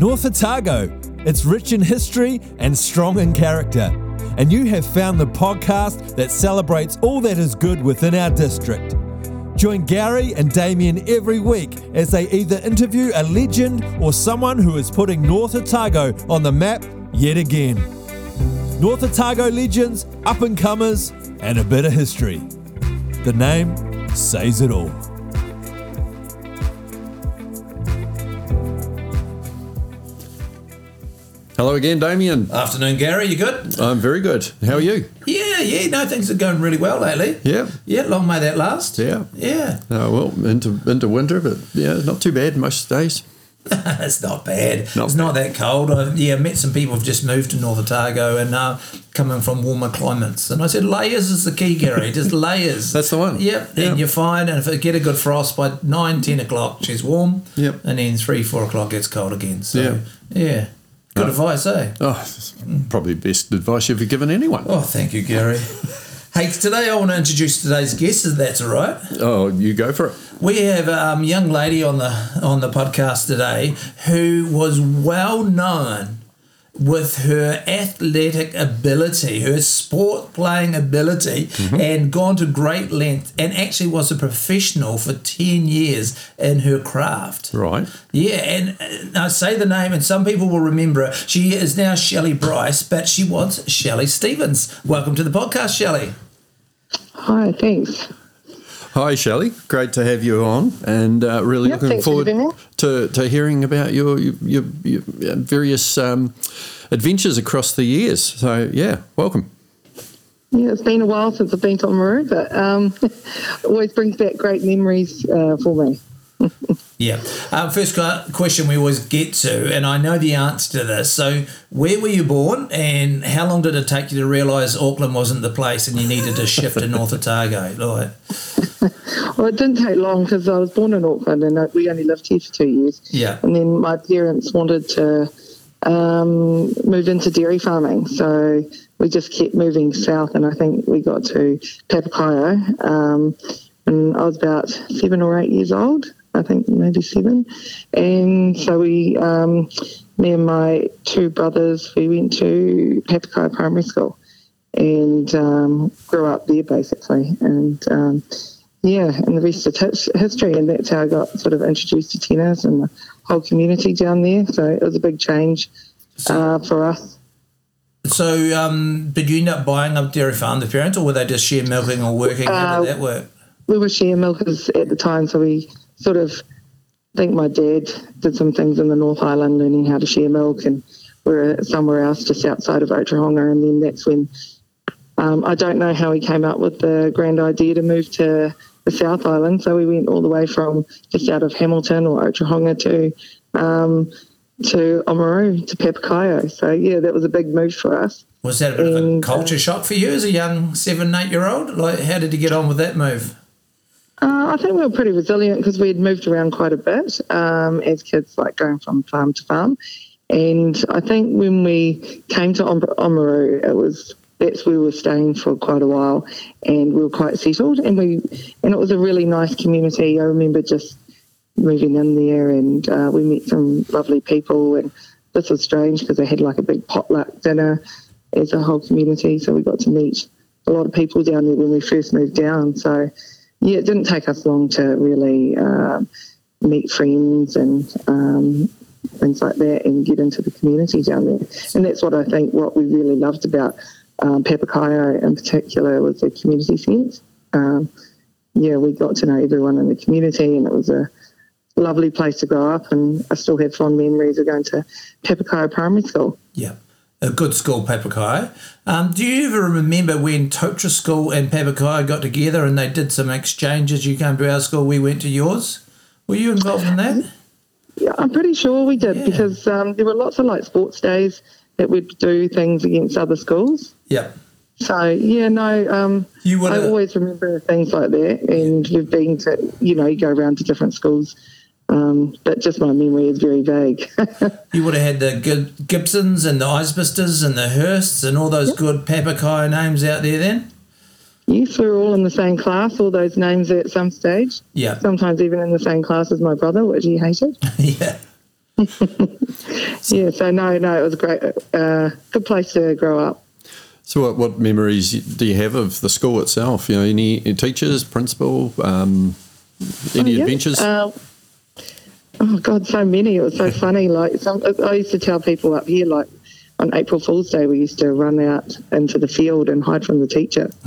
North Otago. It's rich in history and strong in character. And you have found the podcast that celebrates all that is good within our district. Join Gary and Damien every week as they either interview a legend or someone who is putting North Otago on the map yet again. North Otago legends, up and comers, and a bit of history. The name says it all. Hello again, Damien. Afternoon, Gary. You good? I'm very good. How are you? Yeah, yeah. No, things are going really well lately. Yeah. Yeah, long may that last. Yeah. Yeah. Uh, well, into into winter, but yeah, not too bad most days. it's not bad. Not it's not that cold. I've yeah, met some people who've just moved to North Otago and uh, coming from warmer climates. And I said, layers is the key, Gary. Just layers. That's the one. Yep. Yeah. And you're fine. And if I get a good frost by 9, 10 o'clock, she's warm. Yep. And then 3, 4 o'clock gets cold again. So, Yeah. yeah. Good advice, eh? Oh, probably best advice you've ever given anyone. Oh, thank you, Gary. hey, today I want to introduce today's guest, if that's all right. Oh, you go for it. We have a um, young lady on the on the podcast today who was well known with her athletic ability, her sport playing ability, and gone to great length, and actually was a professional for ten years in her craft. Right. Yeah, and uh, I say the name, and some people will remember her. She is now Shelley Bryce, but she was Shelley Stephens. Welcome to the podcast, Shelley. Hi, thanks. Hi, Shelley. Great to have you on, and uh, really Yeah, looking thanks for forward to, to hearing about your your, your, your various um, adventures across the years. So, yeah, welcome. Yeah, it's been a while since I've been to Oamaru, but um, always brings back great memories uh, for me. Yeah. Um, first question we always get to, and I know the answer to this. So, where were you born, and how long did it take you to realise Auckland wasn't the place, and you needed to shift to North Otago? Like, Well, it didn't take long because I was born in Auckland and uh, we only lived here for two years. yeah, And then my parents wanted to um, move into dairy farming. So we just kept moving south, and I think we got to Papakaio. Um, and I was about seven or eight years old, I think maybe seven. And so we, um, me and my two brothers, we went to Papakaio Primary School and um, grew up there basically. And um, yeah, and the rest of history, and that's how I got sort of introduced to tennis and the whole community down there. So it was a big change uh, for us. So, um, did you end up buying up dairy farm, the parents, or were they just share milking or working? How did Uh, that work? We were share milkers at the time, so we sort of I think my dad did some things in the North Island, learning how to share milk, and we're somewhere else just outside of Otorohanga, and then that's when um, I don't know how he came up with the grand idea to move to the South Island. So we went all the way from just out of Hamilton or Otorohanga to um, to Oamaru to Papakaio. So yeah, that was a big move for us. Was that a bit of a and, uh, culture shock for you as a young seven, eight year old? Like, how did you get on with that move? Uh, I think we were pretty resilient because we had moved around quite a bit um, as kids, like going from farm to farm. And I think when we came to Om- Oamaru, it was that's where we were staying for quite a while, and we were quite settled. And we and it was a really nice community. I remember just moving in there, and uh, we met some lovely people. And this was strange because they had like a big potluck dinner as a whole community, so we got to meet a lot of people down there when we first moved down. So yeah, it didn't take us long to really um meet friends and um, things like that and get into the community down there. And that's what I think what we really loved about um, Papakaio in particular was a community sense. Um, yeah, we got to know everyone in the community and it was a lovely place to grow up and I still have fond memories of going to Papakaio Primary School. Yeah. A good school, Papakai. Um, do you ever remember when Totara School and Papakai got together and they did some exchanges? You came to our school, we went to yours. Were you involved in that? Yeah, I'm pretty sure we did Yeah. because um, there were lots of like sports days that we'd do things against other schools. Yeah. So yeah, no, um, would I always remember things like that, and you've been to, you know, you go around to different schools, um, but just my memory is very vague. you would have had the Gibsons and the Icebusters and the Hursts and all those good Papakai names out there then? yes, we were all in the same class, all those names at some stage. Yeah. Sometimes even in the same class as my brother, which he hated. yeah. yeah, so no, no, it was a great, uh, good place to grow up. So, what, what memories do you have of the school itself? You know, any, any teachers, principal, um, any Oh, yeah. adventures? Uh, oh God, so many. It was so funny. Like some, I used to tell people up here, like on April Fool's Day, we used to run out into the field and hide from the teacher.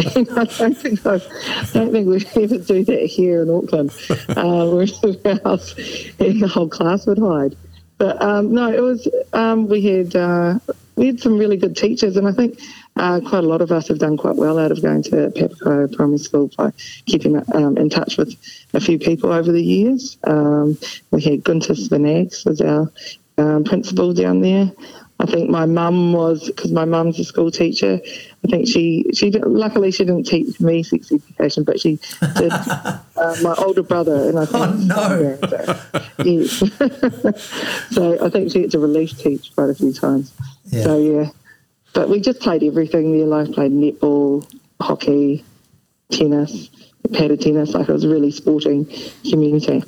I don't think I don't think we'd ever do that here in Auckland. Uh, we're in the house, and the whole class would hide. But um, no, it was um, we had uh, we had some really good teachers, and I think uh, quite a lot of us have done quite well out of going to Pepco Primary School by keeping um, in touch with a few people over the years. Um, we had Gunter Spinags was our um, principal down there. I think my mum was because my mum's a school teacher. I think she she did, luckily she didn't teach me sex education, but she did uh, my older brother, and I think Oh, no. yes. so I think she had to relief teach quite a few times. Yeah. So yeah, but we just played everything there. Like played netball, hockey, tennis, paddle tennis. Like it was a really sporting community.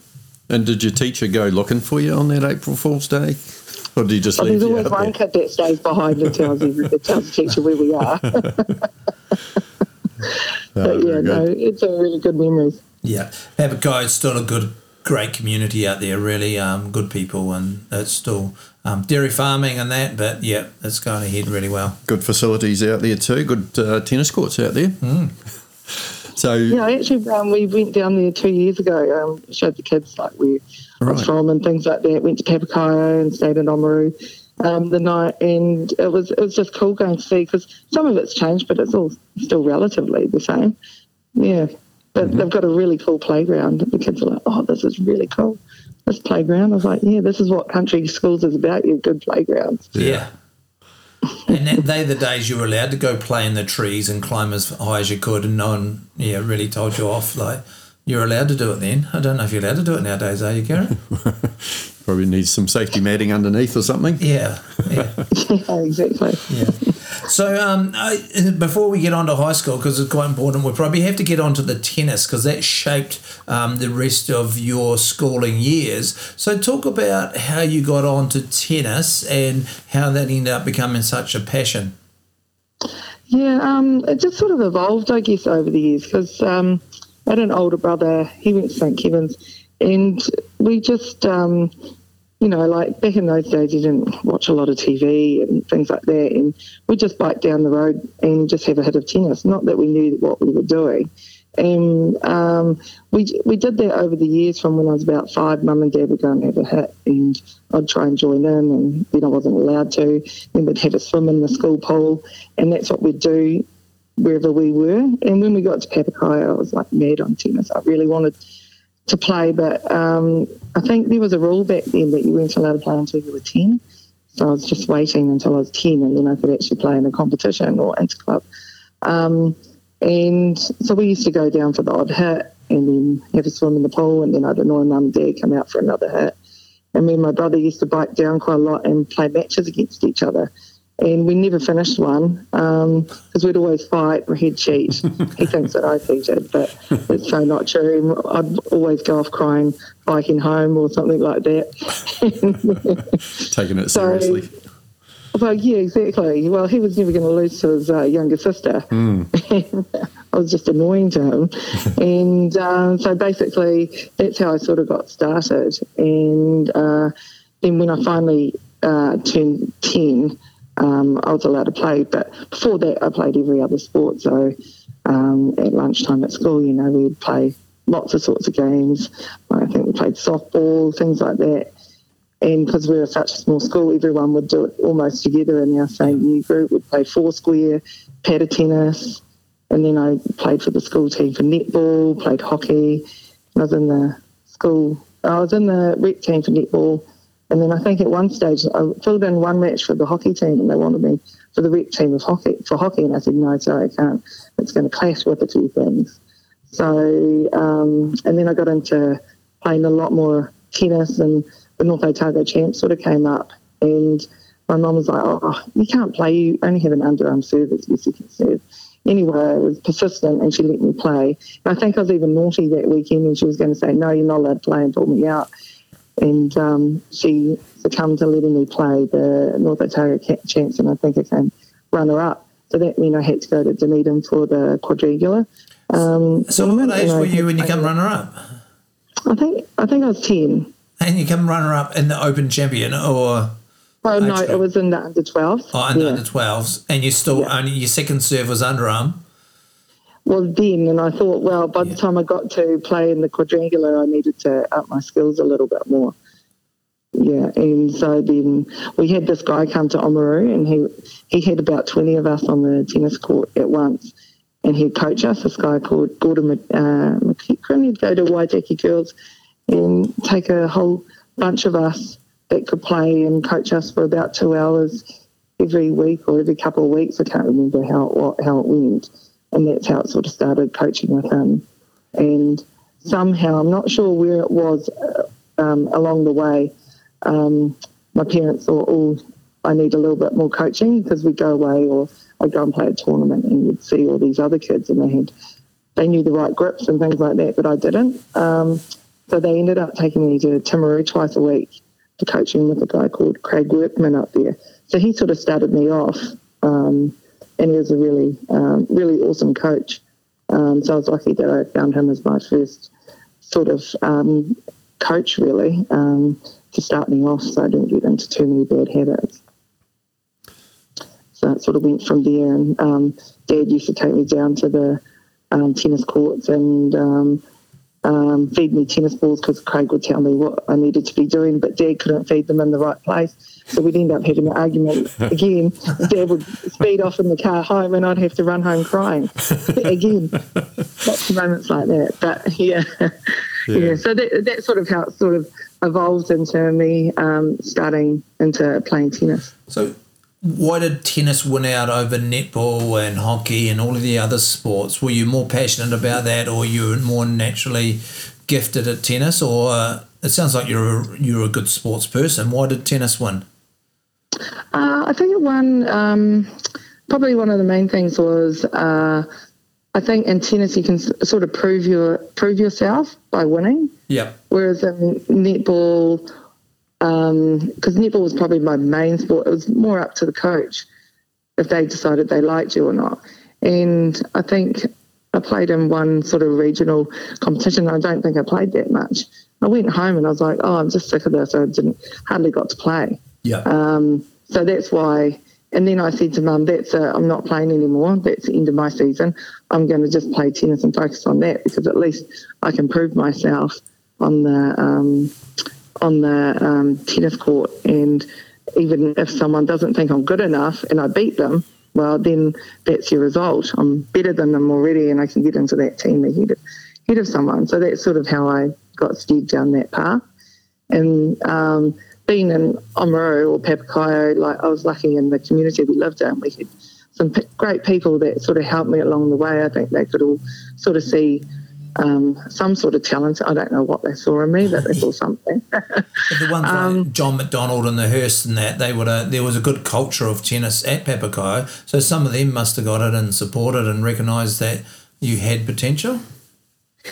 and did your teacher go looking for you on that April Fool's Day? Or did you just But leave there's you always out one there? kid that stays behind and tells every, that tells the teacher where we are. But yeah, very no, it's a really good memories. Yeah, Aberco is still a good, great community out there. Really, um, good people, and it's still um, dairy farming and that. But yeah, it's going ahead really well. Good facilities out there too. Good uh, tennis courts out there. So, Yeah, actually, um, we went down there two years ago. Um, showed the kids like where I was Right. from and things like that. Went to Papakaio and stayed in Oamaru um, the night, and it was it was just cool going to see because some of it's changed, but it's all still relatively the same. Yeah, but Mm-hmm. they've got a really cool playground. The kids are like, "Oh, this is really cool." This playground. I was like, "Yeah, this is what country schools is about. You good playgrounds." Yeah. and that, they the days you were allowed to go play in the trees and climb as high as you could, and no one, yeah, really told you off. Like you're allowed to do it then. I don't know if you're allowed to do it nowadays, are you, Gary? probably needs some safety matting underneath or something. yeah, yeah. yeah, exactly. Yeah. So um, I, before we get on to high school, because it's quite important, we probably have to get onto the tennis because that shaped um, the rest of your schooling years. So talk about how you got onto tennis and how that ended up becoming such a passion. Yeah, um, it just sort of evolved, I guess, over the years because um, I had an older brother. He went to St Kevin's, and we just, um, you know, like back in those days, you didn't watch a lot of TV and things like that, and we'd just bike down the road and just have a hit of tennis. Not that we knew what we were doing. And um, we we did that over the years from when I was about five. Mum and Dad would go and have a hit, and I'd try and join in, and then I wasn't allowed to. Then we'd have a swim in the school pool, and that's what we'd do wherever we were. And when we got to Papakai, I was like mad on tennis. I really wanted to play, but um, I think there was a rule back then that you weren't allowed to play until you were 10. So I was just waiting until I was 10 and then I could actually play in a competition or inter club. Um, and so we used to go down for the odd hit and then have a swim in the pool and then I'd annoy mum and dad come out for another hit. And me and my brother used to bike down quite a lot and play matches against each other. And we never finished one because we'd always fight or he'd cheat. he thinks that I cheated, but it's so not true. I'd always go off crying, biking home or something like that. Taking it So- seriously. Well, yeah, exactly. Well, he was never going to lose to his uh, younger sister. I was just annoying to him. and um, so basically, that's how I sort of got started. And uh, then when I finally uh, turned 10, um, I was allowed to play. But before that, I played every other sport. So um, at lunchtime at school, you know, we'd play lots of sorts of games. I think we played softball, things like that and because we were such a small school, everyone would do it almost together in our same year group. We'd play foursquare, paddle tennis, and then I played for the school team for netball, played hockey. I was in the school, I was in the rec team for netball, and then I think at one stage I filled in one match for the hockey team, and they wanted me for the rec team of hockey for hockey, and I said no, sorry, I can't. It's going to clash with a few things. So, um, and then I got into playing a lot more tennis and the North Otago champs sort of came up and my mum was like, oh, you can't play, you only have an underarm service, yes, you can serve. Anyway, I was persistent and she let me play. And I think I was even naughty that weekend and she was going to say, no, you're not allowed to play and pull me out. And um, she succumbed to letting me play the North Otago Champs, and I think I came runner up. So that meant I had to go to Dunedin for the quadrangular. Um, so what age were you when you come runner up? I think I think I was ten. And you come runner up in the Open Champion, or well, no, it was in the under 12s. Oh, in yeah. the under 12s. And you still yeah. only your second serve was underarm. Well, then, and I thought, well, by yeah. the time I got to play in the quadrangular, I needed to up my skills a little bit more. Yeah, and so then we had this guy come to Oamaru, and he he had about twenty of us on the tennis court at once, and he'd coach us. This guy called Gordon uh, McEachran. He'd go to Waitaki Girls and take a whole bunch of us that could play and coach us for about two hours every week or every couple of weeks. I can't remember how it, how it went, and that's how it sort of started coaching with him. And somehow, I'm not sure where it was uh, um, along the way. Um, my parents thought, "Oh, I need a little bit more coaching," because we'd go away or I'd go and play a tournament and you'd see all these other kids and they had they knew the right grips and things like that, but I didn't. Um, so they ended up taking me to Timaru twice a week to coaching with a guy called Craig Workman up there. So he sort of started me off, um, and he was a really, um, really awesome coach. Um, so I was lucky that I found him as my first sort of um, coach, really, um, to start me off, so I didn't get into too many bad habits. So it sort of went from there, and um, Dad used to take me down to the tennis courts and um, feed me tennis balls because Craig would tell me what I needed to be doing, but Dad couldn't feed them in the right place. So we'd end up having an argument again. Dad would speed off in the car home and I'd have to run home crying again. Lots of moments like that. But yeah, yeah. yeah. So that, that's sort of how it sort of evolved into me um, starting into playing tennis. So why did tennis win out over netball and hockey and all of the other sports? Were you more passionate about that, or you were more naturally gifted at tennis, or uh, it sounds like you're a, you're a good sports person. Why did tennis win? Uh, I think it won. Um, probably one of the main things was uh, I think in tennis you can sort of prove your prove yourself by winning. Yeah. Whereas in netball because um, netball was probably my main sport. It was more up to the coach if they decided they liked you or not. And I think I played in one sort of regional competition. I don't think I played that much. I went home and I was like, oh, I'm just sick of this. I didn't hardly got to play. Yeah. Um, so that's why. And then I said to mum, that's i I'm not playing anymore. That's the end of my season. I'm going to just play tennis and focus on that because at least I can prove myself on the um, on the um, tennis court. And even if someone doesn't think I'm good enough and I beat them, well, then that's your result. I'm better than them already, and I can get into that team ahead of, ahead of someone. So that's sort of how I got steered down that path. And um, being in Oamaru or Papakaio, like I was lucky in the community we lived in. We had some p- great people that sort of helped me along the way. I think they could all sort of see um, some sort of talent. I don't know what they saw in me, but they saw something. the ones um, like John McDonald and the Hurst and that, they would have, there was a good culture of tennis at Papakai, So some of them must have got it and supported and recognised that you had potential.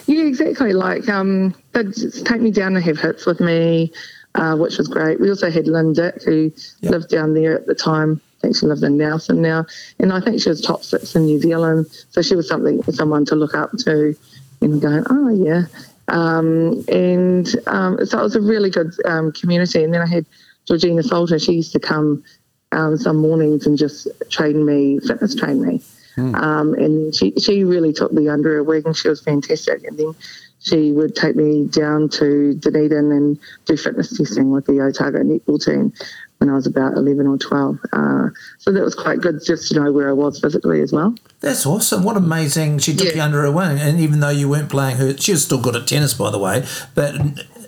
Yeah, exactly. Like um, they'd take me down and have hits with me, uh, which was great. We also had Lynn Dick, who yep. lived down there at the time. I think she lives in Nelson now, and I think she was top six in New Zealand. So she was something someone to look up to and going, oh yeah. Um, and um, so it was a really good um, community. And then I had Georgina Salter. She used to come um, some mornings and just train me, fitness train me. Mm. and she, she really took me under her wing. She was fantastic. And then she would take me down to Dunedin and do fitness testing with the Otago netball team when I was about 11 or 12. Uh, so that was quite good just to know where I was physically as well. That's awesome. What amazing. She took yeah. you under her wing. And even though you weren't playing her, she was still good at tennis, by the way, but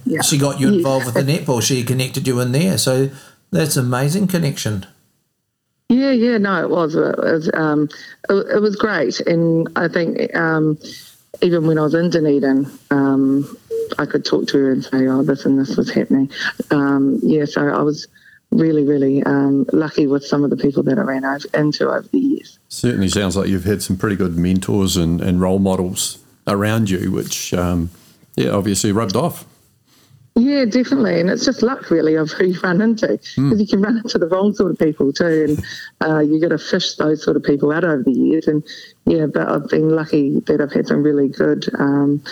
yeah. she got you involved yeah. with the netball. She connected you in there. So that's amazing connection. Yeah, yeah, no, it was. It was, um, it, it was great. And I think um, even when I was in Dunedin, um, I could talk to her and say, oh, this and this was happening. Um, yeah, so I was really, really um, lucky with some of the people that I ran into over the years. Certainly sounds like you've had some pretty good mentors and, and role models around you, which, um, yeah, obviously rubbed off. Yeah, definitely, and it's just luck really of who you run into because mm. you can run into the wrong sort of people too, and uh, you got to fish those sort of people out over the years. And yeah, but I've been lucky that I've had some really good um,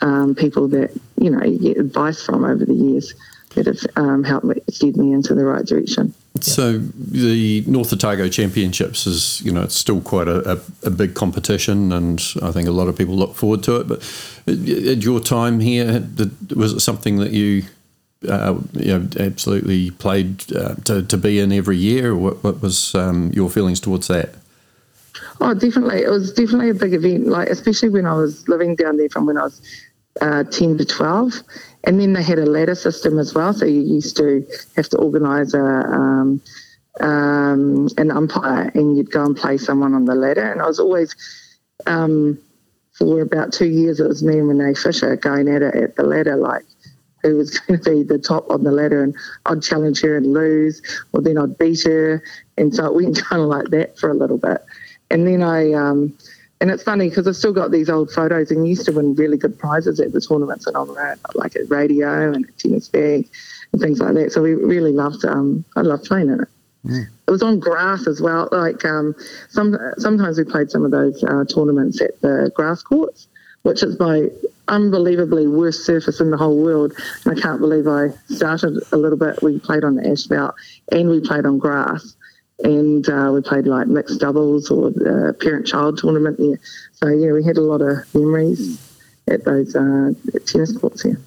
um, people that you know you get advice from over the years that have um, helped me steer me into the right direction. So the North Otago Championships is, you know, it's still quite a, a, a, big competition, and I think a lot of people look forward to it. But at your time here, was it something that you, uh, you know, absolutely played uh, to, to be in every year? Or what, what was um, your feelings towards that? Oh, definitely. It was definitely a big event. Like especially when I was living down there from when I was uh, 10 to 12. And then they had a ladder system as well. So you used to have to organise a, um, um, an umpire and you'd go and play someone on the ladder. And I was always, um, for about two years, it was me and Renee Fisher going at it at the ladder, like who was going to be the top on the ladder. And I'd challenge her and lose, or then I'd beat her. And so it went kind of like that for a little bit. And then I, um, and it's funny because I've still got these old photos and used to win really good prizes at the tournaments and on like at radio and at tennis bag and things like that. So we really loved, um, I loved playing in it. Mm. It was on grass as well. Like um, some sometimes we played some of those uh, tournaments at the grass courts, which is my unbelievably worst surface in the whole world. And I can't believe I started a little bit. We played on the asphalt and we played on grass and uh, we played like mixed doubles or the parent-child tournament there. So yeah, we had a lot of memories at those uh, tennis courts here.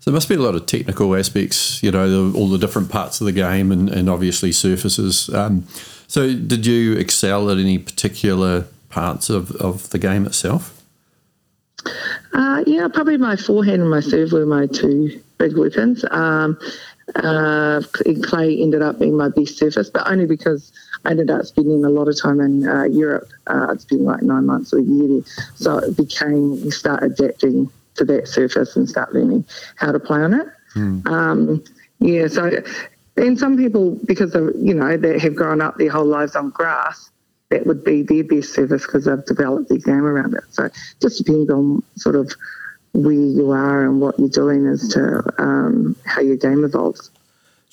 So there must be a lot of technical aspects, you know, the, all the different parts of the game, and, and obviously surfaces. Um, so did you excel at any particular parts of, of the game itself? Uh, yeah, probably my forehand and my serve were my two big weapons. Um, uh, clay ended up being my best surface, but only because I ended up spending a lot of time in uh, Europe. Uh, I'd spent like nine months or a year there. So it became, you start adapting to that surface and start learning how to play on it. Mm. Um, yeah, so, and some people, because of, you know, they have grown up their whole lives on grass, that would be their best service because they've developed their game around it. So it just depends on sort of where you are and what you're doing as to um, how your game evolves.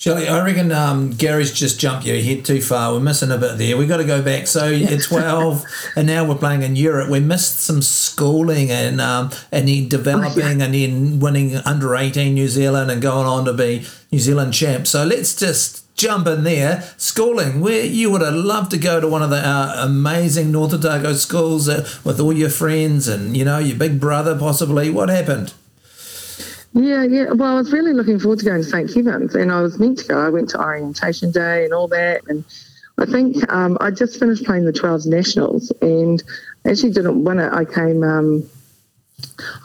Shelley, I reckon um, Gary's just jumped you ahead too far. We're missing a bit there. We've got to go back. So at 12, and now we're playing in Europe. We missed some schooling and um, and then developing oh, yeah. and then winning under 18 New Zealand and going on to be New Zealand champ. So let's just jump in there. Schooling, where you would have loved to go to one of the uh, amazing North Otago schools uh, with all your friends and, you know, your big brother possibly. What happened? Yeah, yeah. Well, I was really looking forward to going to St. Kevin's and I was meant to go. I went to orientation day and all that. And I think um, I just finished playing the 12s nationals and actually didn't win it. I came, um,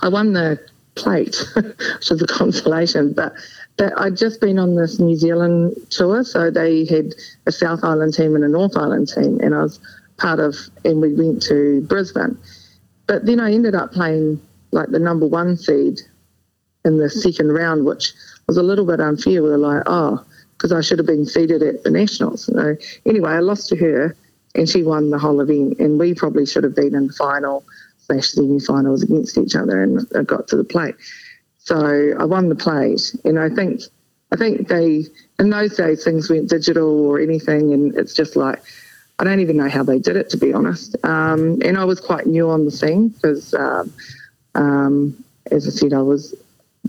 I won the plate, which was a consolation, but I'd just been on this New Zealand tour, so they had a South Island team and a North Island team, and I was part of, and we went to Brisbane. But then I ended up playing like the number one seed in the second round, which was a little bit unfair. We were like, oh, because I should have been seeded at the nationals. So anyway, I lost to her, and she won the whole event, and we probably should have been in the final slash semi-finals against each other, and got to the plate. So I won the plate, and I think I think they in those days things went digital or anything, and it's just like I don't even know how they did it to be honest. Um, and I was quite new on the scene because, um, um, as I said, I was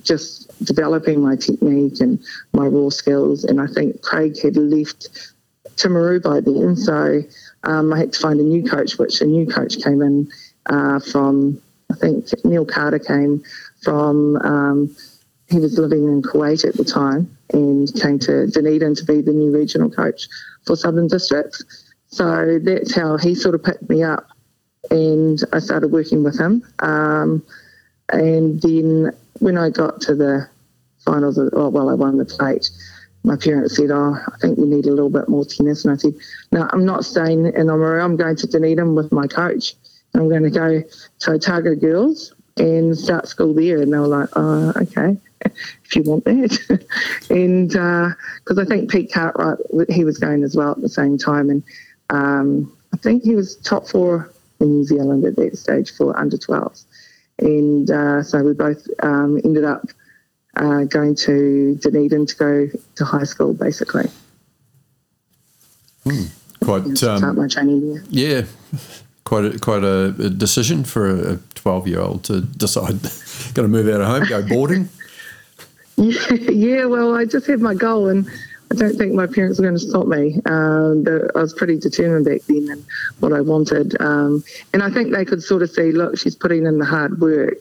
just developing my technique and my raw skills, and I think Craig had left Timaru by then, so um, I had to find a new coach, which a new coach came in uh, from I think Neil Carter came from, um, he was living in Kuwait at the time and came to Dunedin to be the new regional coach for Southern Districts. So that's how he sort of picked me up and I started working with him. Um, and then when I got to the finals, of, oh, well, I won the plate. My parents said, "Oh, I think we need a little bit more tennis." And I said, "No, I'm not staying in Oamaru. I'm going to Dunedin with my coach. I'm going to go to Otago Girls and start school there. And they were like, oh, okay, if you want that. and because uh, I think Pete Cartwright, he was going as well at the same time. And um, I think he was top four in New Zealand at that stage for under 12s. And uh, so we both um, ended up uh, going to Dunedin to go to high school, basically. Quite, And start um, my training there. yeah, quite a, quite a, a decision for a 12 year old to decide, going to move out of home, go boarding. Yeah, well, I just had my goal, and I don't think my parents were going to stop me. Um, I was pretty determined back then in what I wanted. Um, and I think they could sort of see, look, she's putting in the hard work.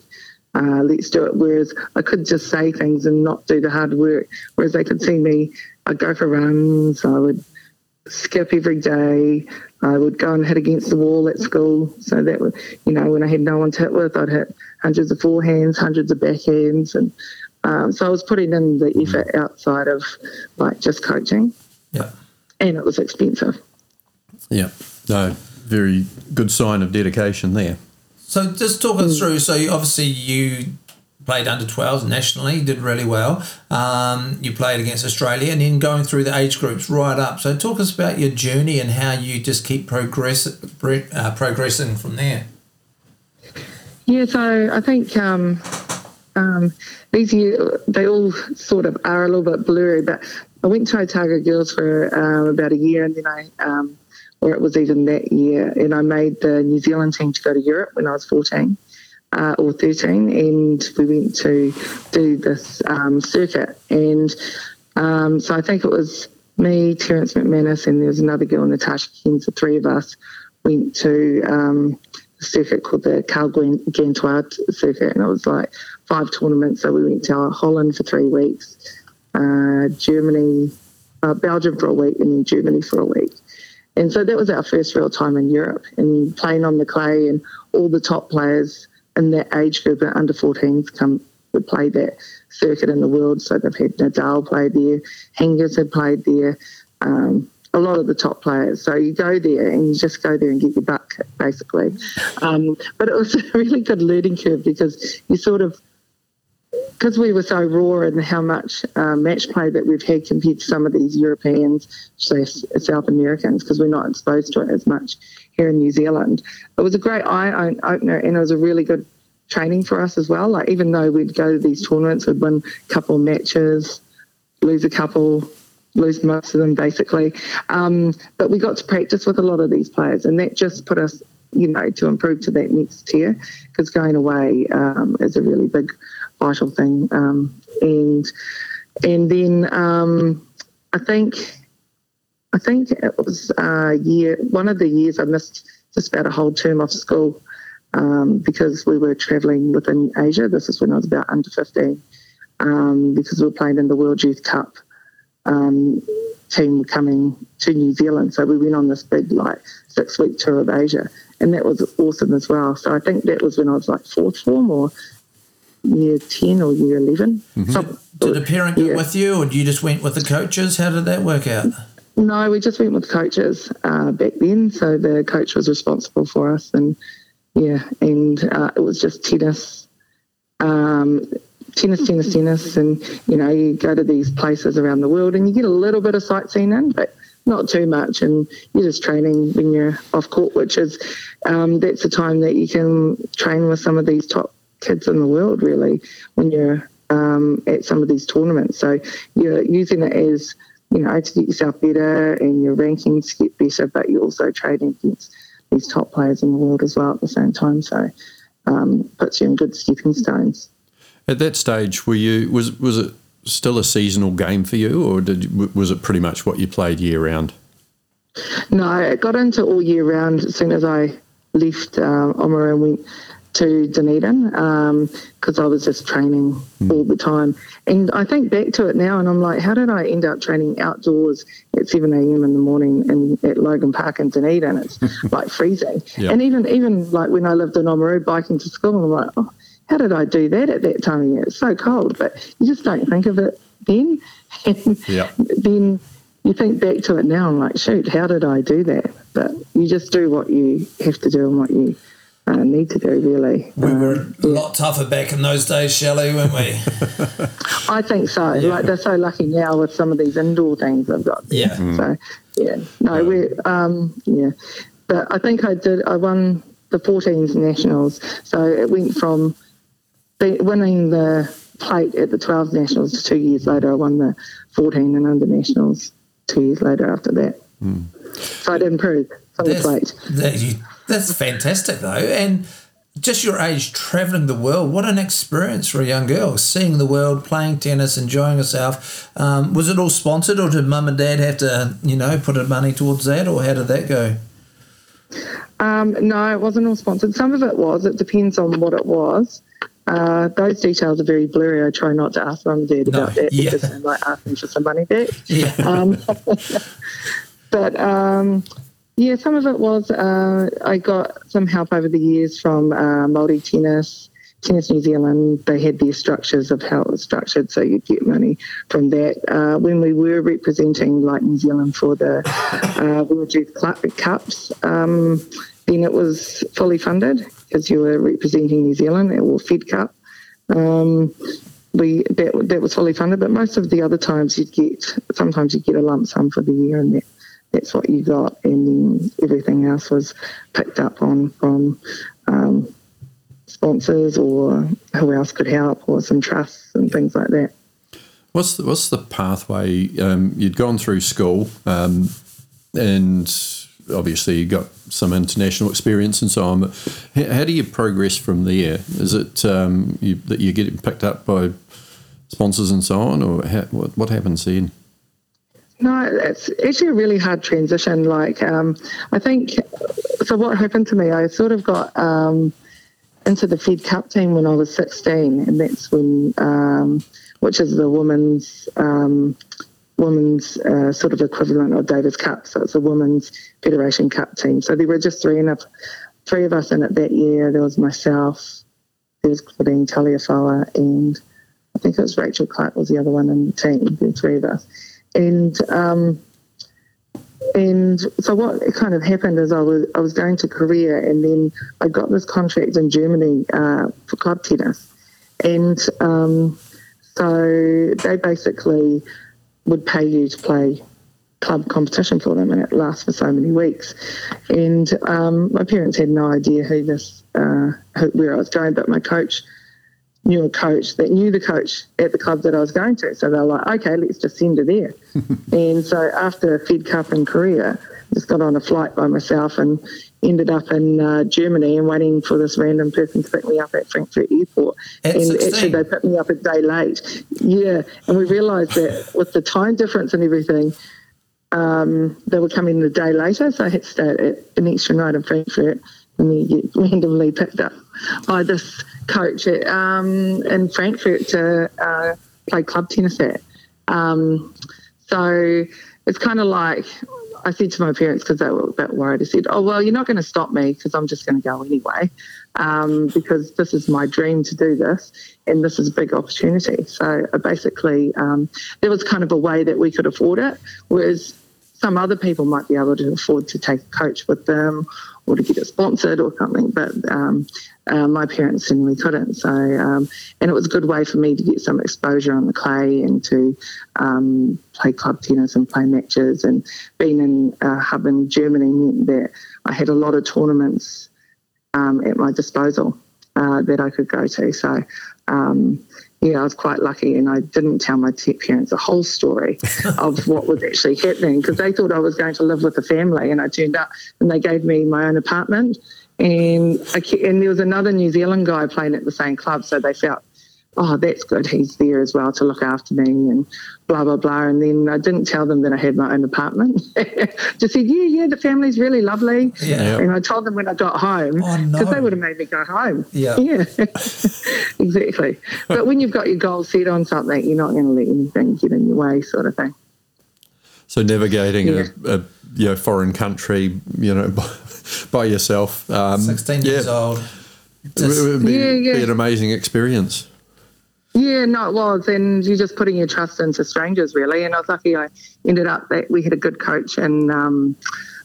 Uh, let's do it. Whereas I could just say things and not do the hard work. Whereas they could see me, I'd go for runs, I would skip every day. I would go and hit against the wall at school. So that would, you know, when I had no one to hit with, I'd hit hundreds of forehands, hundreds of backhands, and um, so I was putting in the effort outside of like just coaching, Yeah. and it was expensive. Yeah, no, very good sign of dedication there. So just talk us through. So obviously you played under 12s nationally, did really well. Um, you played against Australia, and then going through the age groups right up. So talk us about your journey and how you just keep progress uh, progressing from there. Yeah, so I think um, um, these years they all sort of are a little bit blurry. But I went to Otago Girls for um, about a year, and then I, um, or it was even that year, and I made the New Zealand team to go to Europe when I was fourteen. Uh, or 13, and we went to do this um, circuit. And um, so I think it was me, Terence McManus, and there was another girl, Natasha Kens, the three of us went to um, a circuit called the Carl Gwen- Gantois circuit, and it was like five tournaments. So we went to Holland for three weeks, uh, Germany, uh, Belgium for a week, and then Germany for a week. And so that was our first real time in Europe and playing on the clay, and all the top players in that age group at under 14s come would play that circuit in the world. So they've had Nadal play there, Hingis had played there, um, a lot of the top players. So you go there and you just go there and get your butt basically. Um, but it was a really good learning curve because you sort of because we were so raw in how much uh, match play that we've had compared to some of these Europeans, South Americans, because we're not exposed to it as much here in New Zealand. It was a great eye opener, and it was a really good training for us as well. Like even though we'd go to these tournaments, we'd win a couple matches, lose a couple, lose most of them basically. Um, but we got to practice with a lot of these players, and that just put us, you know, to improve to that next tier. Because going away um, is a really big, vital thing. Um, and and then um, I think I think it was uh, year one of the years I missed just about a whole term off school um, because we were travelling within Asia. This is when I was about under 15 um, because we were playing in the World Youth Cup um, team coming to New Zealand. So we went on this big like six week tour of Asia, and that was awesome as well. So I think that was when I was like fourth form or year 10 or year 11. So- Did a parent go yeah. with you, or you just went with the coaches? How did that work out? No, we just went with coaches uh, back then. So the coach was responsible for us, and yeah, and uh, it was just tennis, um, tennis, tennis, tennis, and you know you go to these places around the world, and you get a little bit of sightseeing in, but not too much, and you're just training when you're off court, which is um, that's the time that you can train with some of these top kids in the world, really, when you're um, at some of these tournaments. So you're using it as you know, to get yourself better and your rankings get better, but you're also trading against these top players in the world as well at the same time. So um, puts you in good stepping stones. At that stage, were you was was it still a seasonal game for you, or did was it pretty much what you played year round? No, it got into all year round as soon as I left um, and went to Dunedin um, because I was just training hmm. all the time. And I think back to it now and I'm like, how did I end up training outdoors at 7 a.m. in the morning in, at Logan Park in Dunedin? It's like freezing. Yeah. And even even like when I lived in Oamaru biking to school, I'm like, oh, how did I do that at that time of year? It's so cold, but you just don't think of it then. And Yeah. then you think back to it now and like, shoot, how did I do that? But you just do what you have to do and what you uh, need to do, really. We Um, were a lot tougher back in those days, Shelley, weren't we? I think so. Like they're so lucky now with some of these indoor things they've got. there. Yeah. So yeah, no, we um yeah, but I think I did. I won the 14s nationals, so it went from be- winning the plate at the 12 nationals. Two years later, I won the 14 and under nationals. Two years later, after that, mm. so I'd improved from that's, the plate. That, that's fantastic, though, and just your age traveling the world what an experience for a young girl seeing the world playing tennis enjoying herself um, was it all sponsored or did mum and dad have to you know put money towards that or how did that go um, no it wasn't all sponsored some of it was it depends on what it was uh, those details are very blurry. I try not to ask mum and dad about no, that yeah. because I might ask them for some money back. Yeah. Um, but um, yeah, some of it was uh, I got some help over the years from uh, Māori Tennis, Tennis New Zealand. They had their structures of how it was structured, so you'd get money from that. Uh, when we were representing like New Zealand for the uh, World Youth Club Cups, um, then it was fully funded because you were representing New Zealand or Fed Cup. Um, we that that was fully funded, but most of the other times you'd get sometimes you get a lump sum for the year, and that that's what you got, and then everything else was picked up on from um, sponsors or who else could help, or some trusts and things like that. What's the, what's the pathway? Um, you'd gone through school, um, and obviously you got some international experience and so on. But how, do you progress from there? Is it um, you, that you're getting picked up by sponsors and so on, or how, what, what happens then? No, it's actually a really hard transition. Like, um, I think, so what happened to me, I sort of got um, into the Fed Cup team when I was 16, and that's when, um, which is the women's, um, women's uh, sort of equivalent of Davis Cup. So it's a women's Federation Cup team. So there were just three enough, three of us in it that year. There was myself, there was Claudine Toleafoa, and I think it was Rachel Clark was the other one in the team. Were three of us and um, and so what kind of happened is I was I was going to Korea and then I got this contract in Germany uh, for club tennis, and um, so they basically would pay you to play club competition for them, and it lasts for so many weeks. And um, my parents had no idea who this uh, who, where I was going, but my coach knew a coach that knew the coach at the club that I was going to. So they were like, okay, let's just send her there. and so after Fed Cup in Korea, just got on a flight by myself and ended up in uh, Germany and waiting for this random person to pick me up at Frankfurt Airport. At and 16. actually, they picked me up a day late. Yeah, and we realised that with the time difference and everything, um, they were coming a day later, so I had to stay at an extra night in Frankfurt and then get randomly picked up by this coach at, um, in Frankfurt to uh, play club tennis at. Um, so it's kind of like I said to my parents because they were a bit worried. I said, "Oh well, you're not going to stop me because I'm just going to go anyway, um, because this is my dream to do this, and this is a big opportunity." So uh, basically, um, there was kind of a way that we could afford it, whereas some other people might be able to afford to take a coach with them or to get it sponsored or something. But um, uh, my parents simply couldn't. So, um, and it was a good way for me to get some exposure on the clay and to um, play club tennis and play matches. And being in a hub in Germany meant that I had a lot of tournaments um, at my disposal uh, that I could go to. So, um, yeah, I was quite lucky, and I didn't tell my parents the whole story of what was actually happening because they thought I was going to live with the family, and I turned up and they gave me my own apartment, and I, and there was another New Zealand guy playing at the same club, so they felt oh, that's good. He's there as well to look after me and blah, blah, blah. And then I didn't tell them that I had my own apartment. Just said, yeah, yeah, the family's really lovely. Yeah. And I told them when I got home because oh, no. they would have made me go home. Yeah. Yeah, exactly. but when you've got your goal set on something, you're not going to let anything get in your way sort of thing. So navigating yeah. a, a you know, foreign country, you know, by, by yourself. Um, 16 years yeah. old. Just, it would be, yeah, yeah. be an amazing experience. Yeah, no, it was. And you're just putting your trust into strangers, really. And I was lucky I ended up that we had a good coach and um,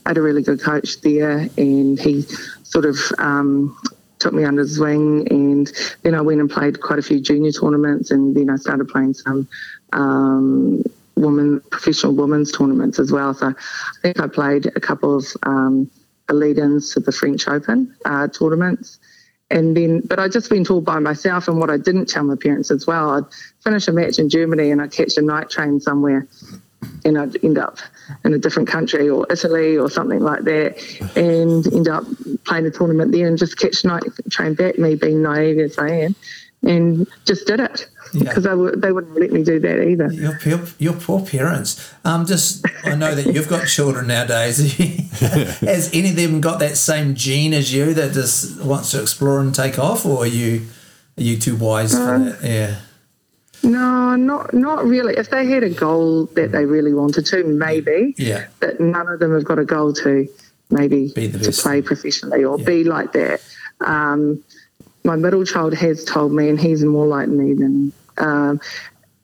I had a really good coach there. And he sort of um, took me under his wing. And then I went and played quite a few junior tournaments. And then I started playing some um, women, professional women's tournaments as well. So I think I played a couple of um, lead ins to the French Open uh, tournaments and then, but I'd just went all by myself. And what I didn't tell my parents as well, I'd finish a match in Germany and I'd catch a night train somewhere and I'd end up in a different country or Italy or something like that and end up playing a tournament there and just catch night train back, me being naive as I am, and just did it Yeah. because they, they wouldn't let me do that either. Your, your, your poor parents. Um, just I know that you've got children nowadays. Has any of them got that same gene as you that just wants to explore and take off, or are you are you too wise for Um, that? Yeah, No, not not really. If they had a goal that they really wanted to, maybe. yeah, But none of them have got a goal to maybe to play professionally or be like that. Um, my middle child has told me, and he's more like me than. Um,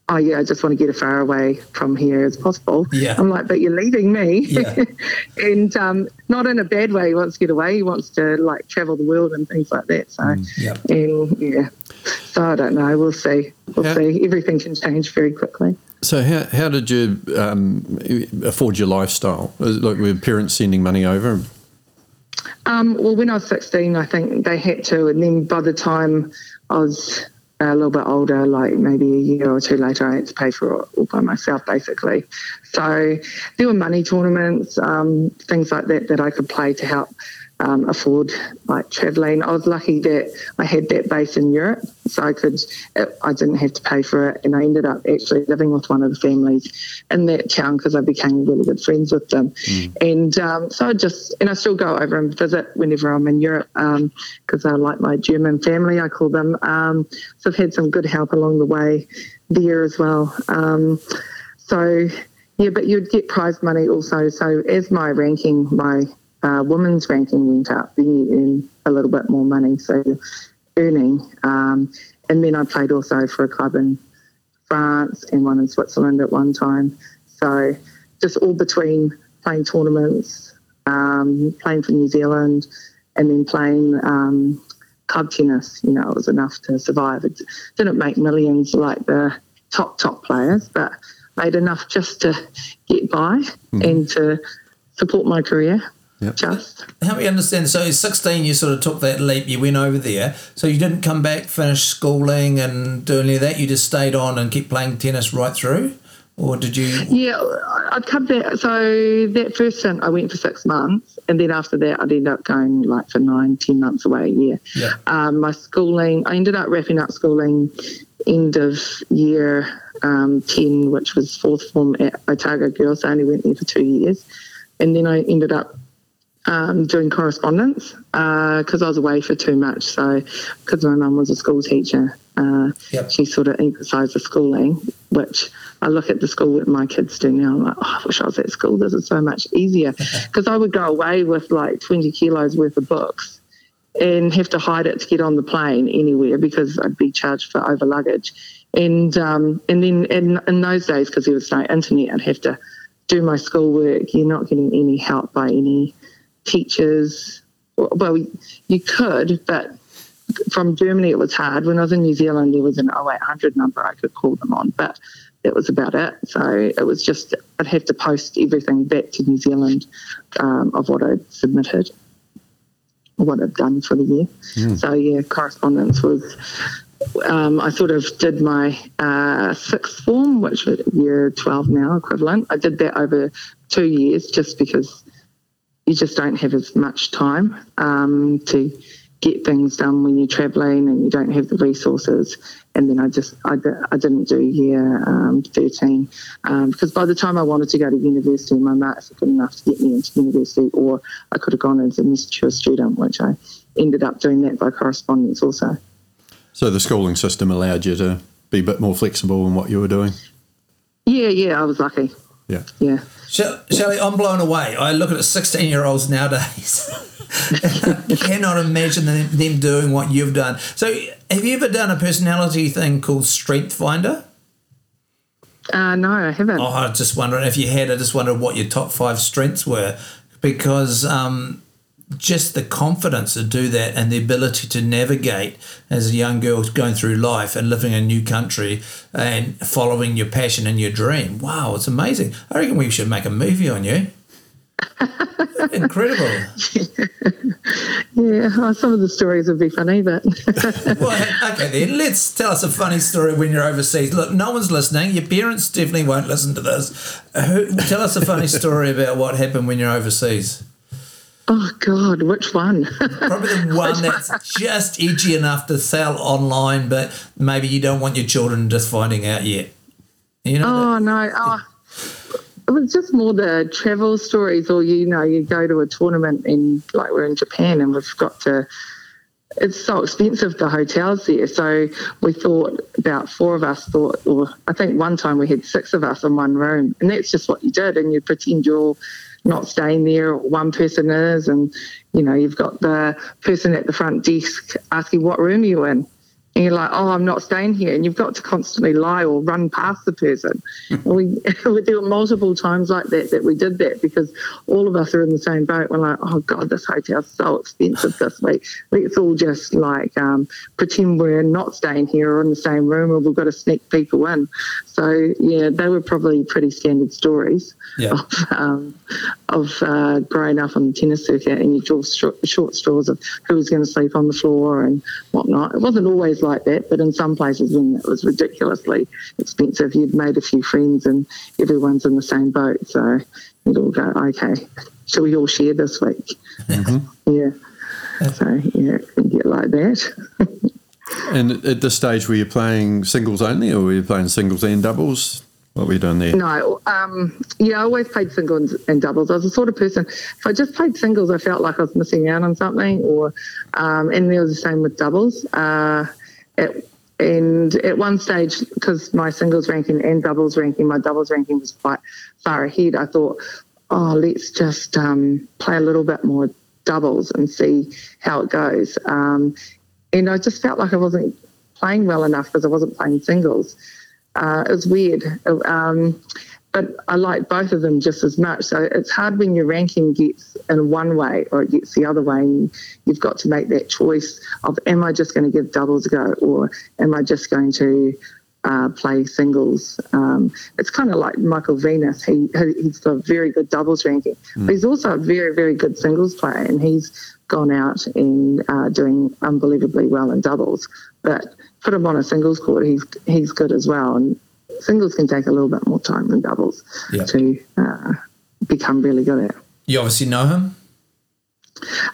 Oh yeah, I just want to get as far away from here as possible. Yeah. I'm like, but you're leaving me, Yeah. and um, not in a bad way. He wants to get away. He wants to like travel the world and things like that. So, yeah. and yeah, so I don't know. We'll see. We'll Yeah. see. Everything can change very quickly. So how, how did you um, afford your lifestyle? Like were parents sending money over? Um, well, when I was 16, I think they had to. And then by the time I was a little bit older, like maybe a year or two later, I had to pay for it all by myself, basically. So there were money tournaments, um, things like that, that I could play to help um, afford like traveling. I was lucky that I had that base in Europe, so I could, I didn't have to pay for it. And I ended up actually living with one of the families in that town because I became really good friends with them. And um, so I just, and I still go over and visit whenever I'm in Europe because I like my German family, I call them. Um, so I've had some good help along the way there as well. Um, so, yeah, but you'd get prize money also. So as my ranking, my uh, women's ranking went up, then you earn a little bit more money. So earning. Um, and then I played also for a club in France and one in Switzerland at one time. So just all between playing tournaments, um, playing for New Zealand, and then playing um, club tennis. You know, it was enough to survive. It didn't make millions like the top top players, but made enough just to get by and to support my career. Yep. Just Help me understand. So, at 16, you sort of took that leap. You went over there. So, you didn't come back, finish schooling, and do any of that. You just stayed on and kept playing tennis right through, or did you? Yeah, I'd come back. So that first stint, I went for six months, and then after that, I'd end up going like for nine, ten months away a year. Yeah. Um, my schooling, I ended up wrapping up schooling end of year um, 10, which was fourth form at Otago Girls. I only went there for two years. And then I ended up um, doing correspondence because I was away for too much. So, because my mum was a school teacher, uh, Yep. she sort of emphasised the schooling, which I look at the school that my kids do now. I'm like, oh, I wish I was at school. This is so much easier. Because I would go away with like 20 kilos worth of books and have to hide it to get on the plane anywhere because I'd be charged for over luggage. And um, and then in, in those days, because there was no internet, I'd have to do my schoolwork. You're not getting any help by any teachers. Well, you could, but from Germany it was hard. When I was in New Zealand, there was an 0800 number I could call them on, but that was about it. So it was just I'd have to post everything back to New Zealand um, of what I'd submitted, what I'd done for the year. So yeah, correspondence was. Um, I sort of did my uh, sixth form, which was year 12 now equivalent. I did that over two years just because you just don't have as much time um, to get things done when you're travelling and you don't have the resources. And then I just I, I didn't do year um, 13 um, because by the time I wanted to go to university, my marks were good enough to get me into university, or I could have gone as a mature student, which I ended up doing that by correspondence also. So the schooling system allowed you to be a bit more flexible in what you were doing. Yeah, yeah, I was lucky. Yeah. Yeah. Shall- Shelley, I'm blown away. I look at 16 year olds nowadays. I cannot imagine them, them doing what you've done. So, have you ever done a personality thing called Strength Finder? Uh, no, I haven't. Oh, I was just wondering if you had. I just wondered what your top five strengths were, because um, just the confidence to do that and the ability to navigate as a young girl going through life and living in a new country and following your passion and your dream. Wow, it's amazing. I reckon we should make a movie on you. Incredible. Yeah, oh, some of the stories would be funny, but well, okay, then let's tell us a funny story when you're overseas. Look, no one's listening. Your parents definitely won't listen to this. Who, tell us a funny story about what happened when you're overseas. Oh god, which one? Probably the one that's just edgy enough to sell online, but maybe you don't want your children just finding out yet. You know, oh no, oh, it was just more the travel stories, or you know, you go to a tournament and like we're in Japan and we've got to. It's so expensive the hotels there, so we thought about four of us thought, or I think one time we had six of us in one room, and that's just what you did, and you pretend you're all not staying there, one person is, and you know you've got the person at the front desk asking what room are you in, and you're like, oh, I'm not staying here. And you've got to constantly lie or run past the person. we, there were multiple times like that that we did that because all of us are in the same boat. We're like, oh, God, this hotel's so expensive this week. Let's all just like um, pretend we're not staying here or in the same room or we've got to sneak people in. So, yeah, they were probably pretty standard stories Yeah. of, um, of uh, growing up on the tennis circuit and you draw short straws of who was going to sleep on the floor and whatnot. It wasn't always like that, but in some places when it was ridiculously expensive, you'd made a few friends and everyone's in the same boat. So you'd all go, okay, shall we all share this week? Yeah. So, yeah, it can get like that. And at this stage, were you playing singles only, or were you playing singles and doubles? What were you doing there? No, um, yeah, I always played singles and doubles. I was the sort of person, if I just played singles, I felt like I was missing out on something, or um, and there was the same with doubles. Uh, at, and at one stage, because my singles ranking and doubles ranking, my doubles ranking was quite far ahead, I thought, oh, let's just um, play a little bit more doubles and see how it goes. Um, and I just felt like I wasn't playing well enough because I wasn't playing singles. Uh, it was weird. Um, but I like both of them just as much. So it's hard when your ranking gets in one way or it gets the other way. And you've got to make that choice of am I just going to give doubles a go or am I just going to uh, play singles? Um, it's kind of like Michael Venus. He, he's got a very good doubles ranking, but he's also a very, very good singles player and he's gone out and uh, doing unbelievably well in doubles. But put him on a singles court, he's he's good as well. And singles can take a little bit more time than doubles Yeah. to uh, become really good at. You obviously know him.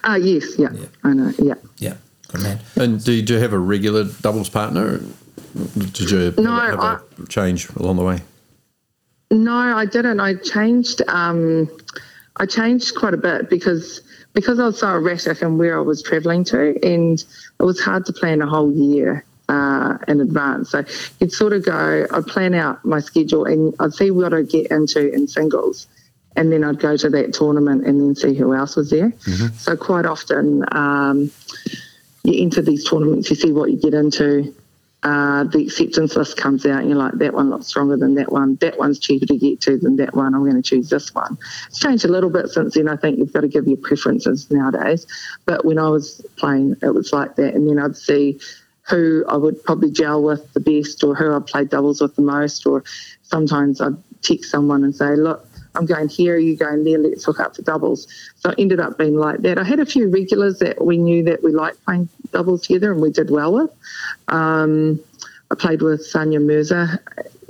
Ah, yes, yeah, Yeah. I know, yeah. Yeah, good man. And do do you have a regular doubles partner? Did you No, have, a- change along the way? No, I didn't. I changed. Um, I changed quite a bit because because I was so erratic and where I was travelling to, and it was hard to plan a whole year uh, in advance. So you'd sort of go. I'd plan out my schedule and I'd see what I'd get into in singles, and then I'd go to that tournament and then see who else was there. So quite often. Um, you enter these tournaments, you see what you get into. Uh, the acceptance list comes out, and you're like, that one looks stronger than that one. That one's cheaper to get to than that one. I'm going to choose this one. It's changed a little bit since then. I think you've got to give your preferences nowadays. But when I was playing, it was like that. And then I'd see who I would probably gel with the best or who I played doubles with the most. Or sometimes I'd text someone and say, look, I'm going here, you going there, let's hook up for doubles. So it ended up being like that. I had a few regulars that we knew that we liked playing doubles together and we did well with. Um, I played with Sania Mirza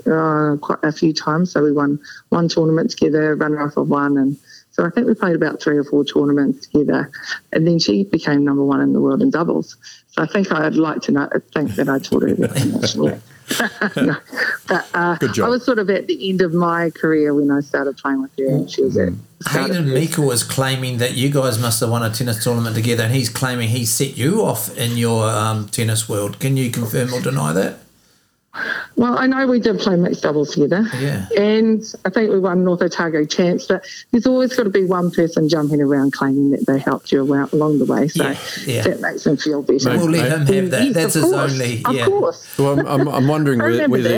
uh, quite a few times, so we won one tournament together, runner up of one, and so I think we played about three or four tournaments together. And then she became number one in the world in doubles. So I think I'd like to know, think that I taught her that nationally. no, but uh, Good job. I was sort of at the end of my career when I started playing with her, and she was at. Hayden first. Meikle is claiming that you guys must have won a tennis tournament together, and he's claiming he set you off in your um, tennis world. Can you confirm or deny that? Well, I know we did play mixed doubles together. Yeah. And I think we won North Otago champs, but there's always got to be one person jumping around claiming that they helped you along the way. So Yeah, yeah. that makes them feel better. Mate, We'll let him have that. Yes, That's his course, only. Of course. Well, I'm, I'm, I'm wondering I whether, whether,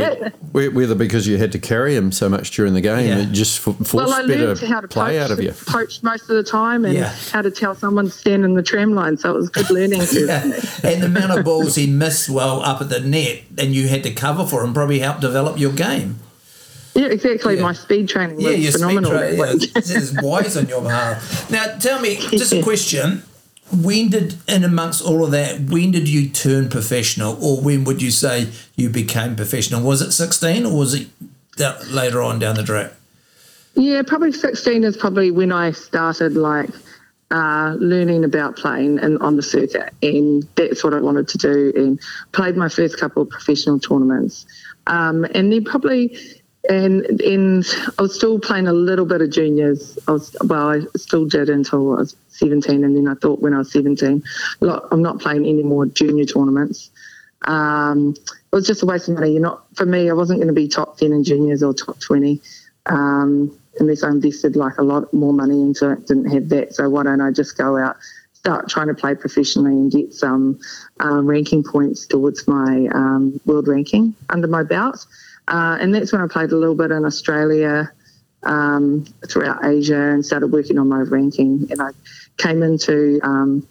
that. whether because you had to carry him so much during the game, Yeah. it just forced Well, I better learned how to play coach, out of you. coach most of the time and Yeah. how to tell someone to stand in the tram line. So it was good learning. Yeah. And the amount of balls he missed well up at the net, and you had to cover for and probably help develop your game. Yeah, exactly. Yeah. My speed training was Yeah, your phenomenal. speed that tra- week. yeah, it's wise on your behalf. Now, tell me, just a question. When did, in amongst all of that, when did you turn professional, or when would you say you became professional? Was it 16 or was it later on down the track? Yeah, probably 16 is probably when I started like uh, learning about playing and on the circuit, and that's what I wanted to do. And played my first couple of professional tournaments, um, and then probably. And and I was still playing a little bit of juniors. I was well, I still did until I was 17, and then I thought when I was 17, look, I'm not playing any more junior tournaments. Um, it was just a waste of money. You're not for me. I wasn't going to be top 10 in juniors or top 20 um, unless I invested like a lot more money into it. Didn't have that, so why don't I just go out, start trying to play professionally and get some um, ranking points towards my um, world ranking under my belt. Uh, and that's when I played a little bit in Australia, um, throughout Asia, and started working on my ranking. And I came into um,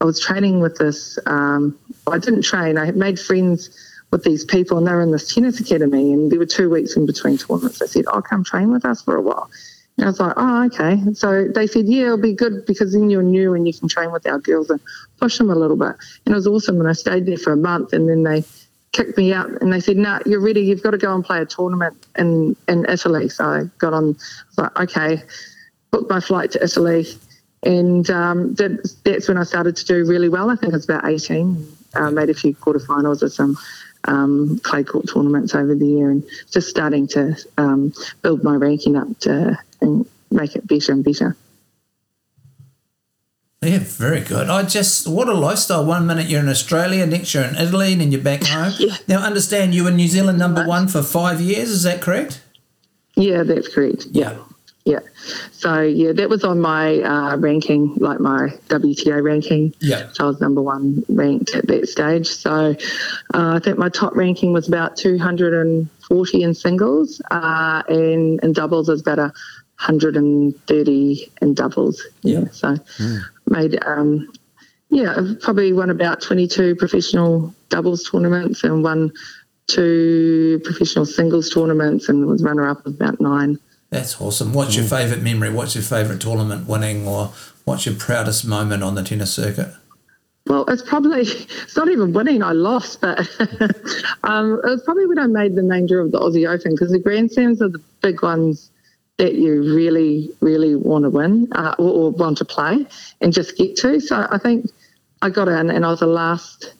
I was training with this. Um, I didn't train. I had made friends with these people, and they were in this tennis academy. And there were two weeks in between tournaments. They said, "Oh, come train with us for a while." And I was like, "Oh, okay." So they said, "Yeah, it'll be good because then you're new and you can train with our girls and push them a little bit." And it was awesome. And I stayed there for a month, and then they kicked me out and they said, "No, nah, you're ready. You've got to go and play a tournament in in Italy." So I got on. I was like, "Okay." Booked my flight to Italy and um, that, that's when I started to do really well. I think I was about 18. Uh, made a few quarterfinals or some um, clay court tournaments over the year, and just starting to um, build my ranking up to and make it better and better. Yeah, very good. I just what a lifestyle. One minute you're in Australia, next you're in Italy, and then you're back home. Yeah. Now, understand you were New Zealand number one for five years. Is that correct? Yeah, that's correct. Yeah. Yeah. So, yeah, that was on my uh, ranking, like my WTA ranking. Yeah. So I was number one ranked at that stage. So uh, I think my top ranking was about 240 in singles, uh, and in doubles was about a 130 in doubles. Yeah. So made, um, yeah, I've probably won about 22 professional doubles tournaments and won two professional singles tournaments and was runner up of about nine. That's awesome. What's your favourite memory? What's your favourite tournament winning, or what's your proudest moment on the tennis circuit? Well, it's probably it's not even winning. I lost, but um, it was probably when I made the main draw of the Aussie Open because the Grand Slams are the big ones that you really, really want to win uh, or, or want to play and just get to. So I think I got in, and I was the last.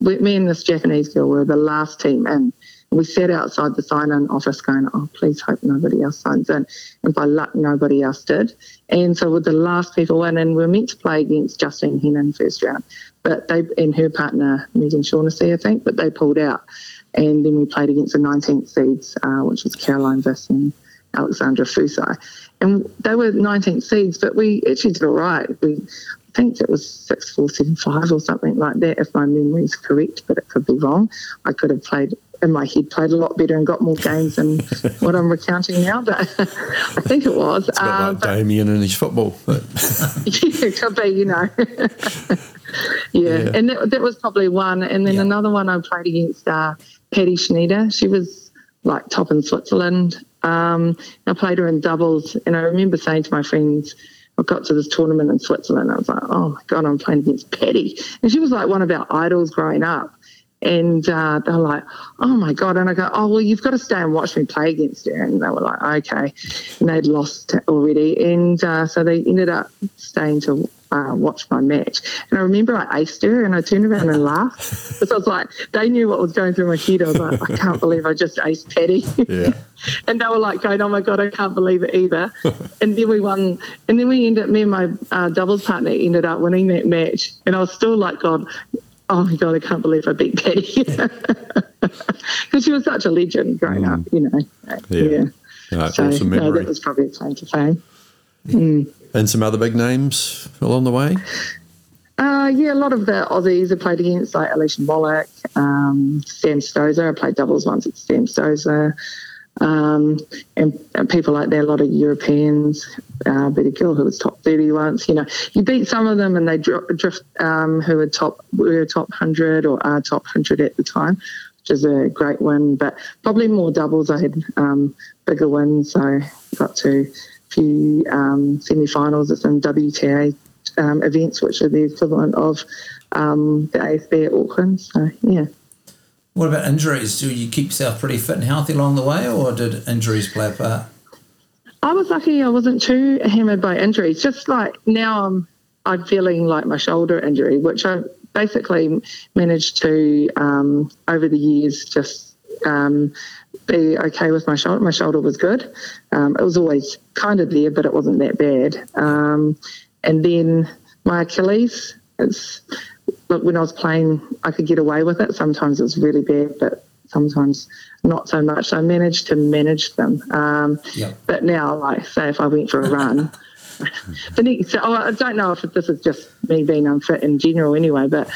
we- Me and this Japanese girl were the last team in. We sat outside the sign-in office going, "Oh, please hope nobody else signs in." And by luck, nobody else did. And so, with the last people in, and we were meant to play against Justine Henin first round, but they and her partner Meghann Shaughnessy, I think, but they pulled out. And then we played against the 19th seeds, uh, which was Caroline Vis and Alexandra Fusai. And they were 19th seeds, but we actually did all right. We, I think it was 6 4 7 5 or something like that, if my memory is correct, but it could be wrong. I could have played in my head, played a lot better and got more games than what I'm recounting now, but I think it was. It's a bit Uh, like Damien and his football. But yeah, it could be, you know. yeah. Yeah. and that, that was probably one. And then Yeah. another one I played against uh, Patty Schnyder. She was like top in Switzerland. Um, I played her in doubles, and I remember saying to my friends, I got to this tournament in Switzerland. I was like, oh my God, I'm playing against Patty. And she was like one of our idols growing up. And uh, they're like, oh my God. And I go, oh, well, you've got to stay and watch me play against her. And they were like, okay. And they'd lost already. And uh, so they ended up staying to uh, watch my match. And I remember I aced her and I turned around and laughed. Because I was like, they knew what was going through my head. I was like, I can't believe I just aced Patty. yeah, and they were like going, "Oh my god, I can't believe it either." and then we won, and then we ended. Up me and my uh, doubles partner ended up winning that match, and I was still like, "God, oh my god, I can't believe I beat Patty," because she was such a legend growing up, you know. Yeah. No, So awesome no, that was probably a claim to fame. and some other big names along the way. Uh, yeah, a lot of the Aussies I played against, like Alicia Molik, um, Sam Stosur. I played doubles once at Sam Stosur. Um, and, and people like that, a lot of Europeans. Uh, beat a girl who was top 30 once. You know, you beat some of them and they dri- drift, um, who were top, were top 100 or are top 100 at the time. which is a great win. But probably more doubles. I had um, bigger wins. So got to a few um, semi-finals at some WTA um, events, which are the equivalent of um, the ASB at Auckland. So yeah. What about injuries? Do you keep yourself pretty fit and healthy along the way, or did injuries play a part? I was lucky; I wasn't too hammered by injuries. Just like now, I'm I'm feeling like my shoulder injury, which I basically managed to um, over the years just um, be okay with my shoulder. My shoulder was good. Um, it was always kind of there, but it wasn't that bad. Um, and then my Achilles, it's but when I was playing, I could get away with it. Sometimes it was really bad, but sometimes not so much. I managed to manage them. Um. But now, like, say if I went for a run, the next, oh, I don't know if this is just me being unfit in general anyway, but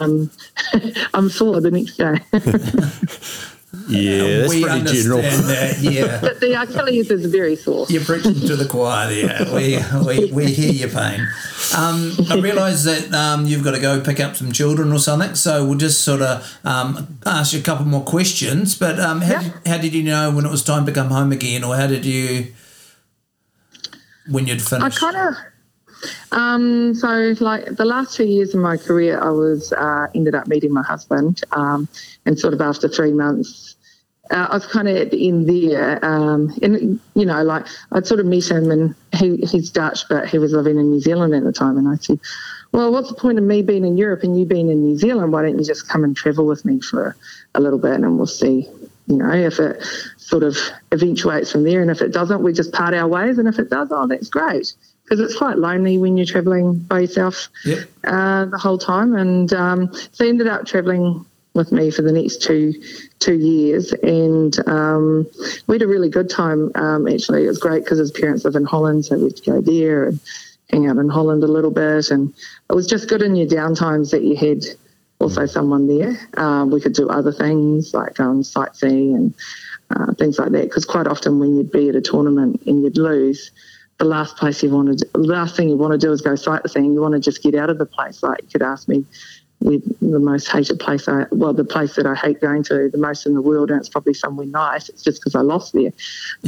um, I'm sore the next day. Yeah, that's we pretty understand general. that. Yeah. but the Achilles is very sore. You're preaching to the choir there. We, we, we hear your pain. Um, I realise that um, you've got to go pick up some children or something, so we'll just sort of um, ask you a couple more questions. But um, how, Yeah. did, how did you know when it was time to come home again, or how did you, when you'd finished? I kind of. Um, so, like the last two years of my career, I was uh, ended up meeting my husband, um, and sort of after three months, uh, I was kind of in there. Um, and you know, like I'd sort of meet him, and he, he's Dutch, but he was living in New Zealand at the time, and I said, "Well, what's the point of me being in Europe and you being in New Zealand? Why don't you just come and travel with me for a little bit, and we'll see." You know, if it sort of eventuates from there, and if it doesn't, we just part our ways. And if it does, oh, that's great because it's quite lonely when you're traveling by yourself Yep. uh, the whole time. And um, so he ended up traveling with me for the next two two years, and um, we had a really good time. Um, actually, it was great because his parents live in Holland, so we had to go there and hang out in Holland a little bit, and it was just good in your downtimes that you had also someone there. Um, we could do other things like um, sightseeing and uh, things like that. Because quite often when you'd be at a tournament and you'd lose, the last place you wanted, the last thing you want to do is go sightseeing. You want to just get out of the place. Like you could ask me, with the most hated place I, well, the place that I hate going to the most in the world, and it's probably somewhere nice. It's just because I lost there,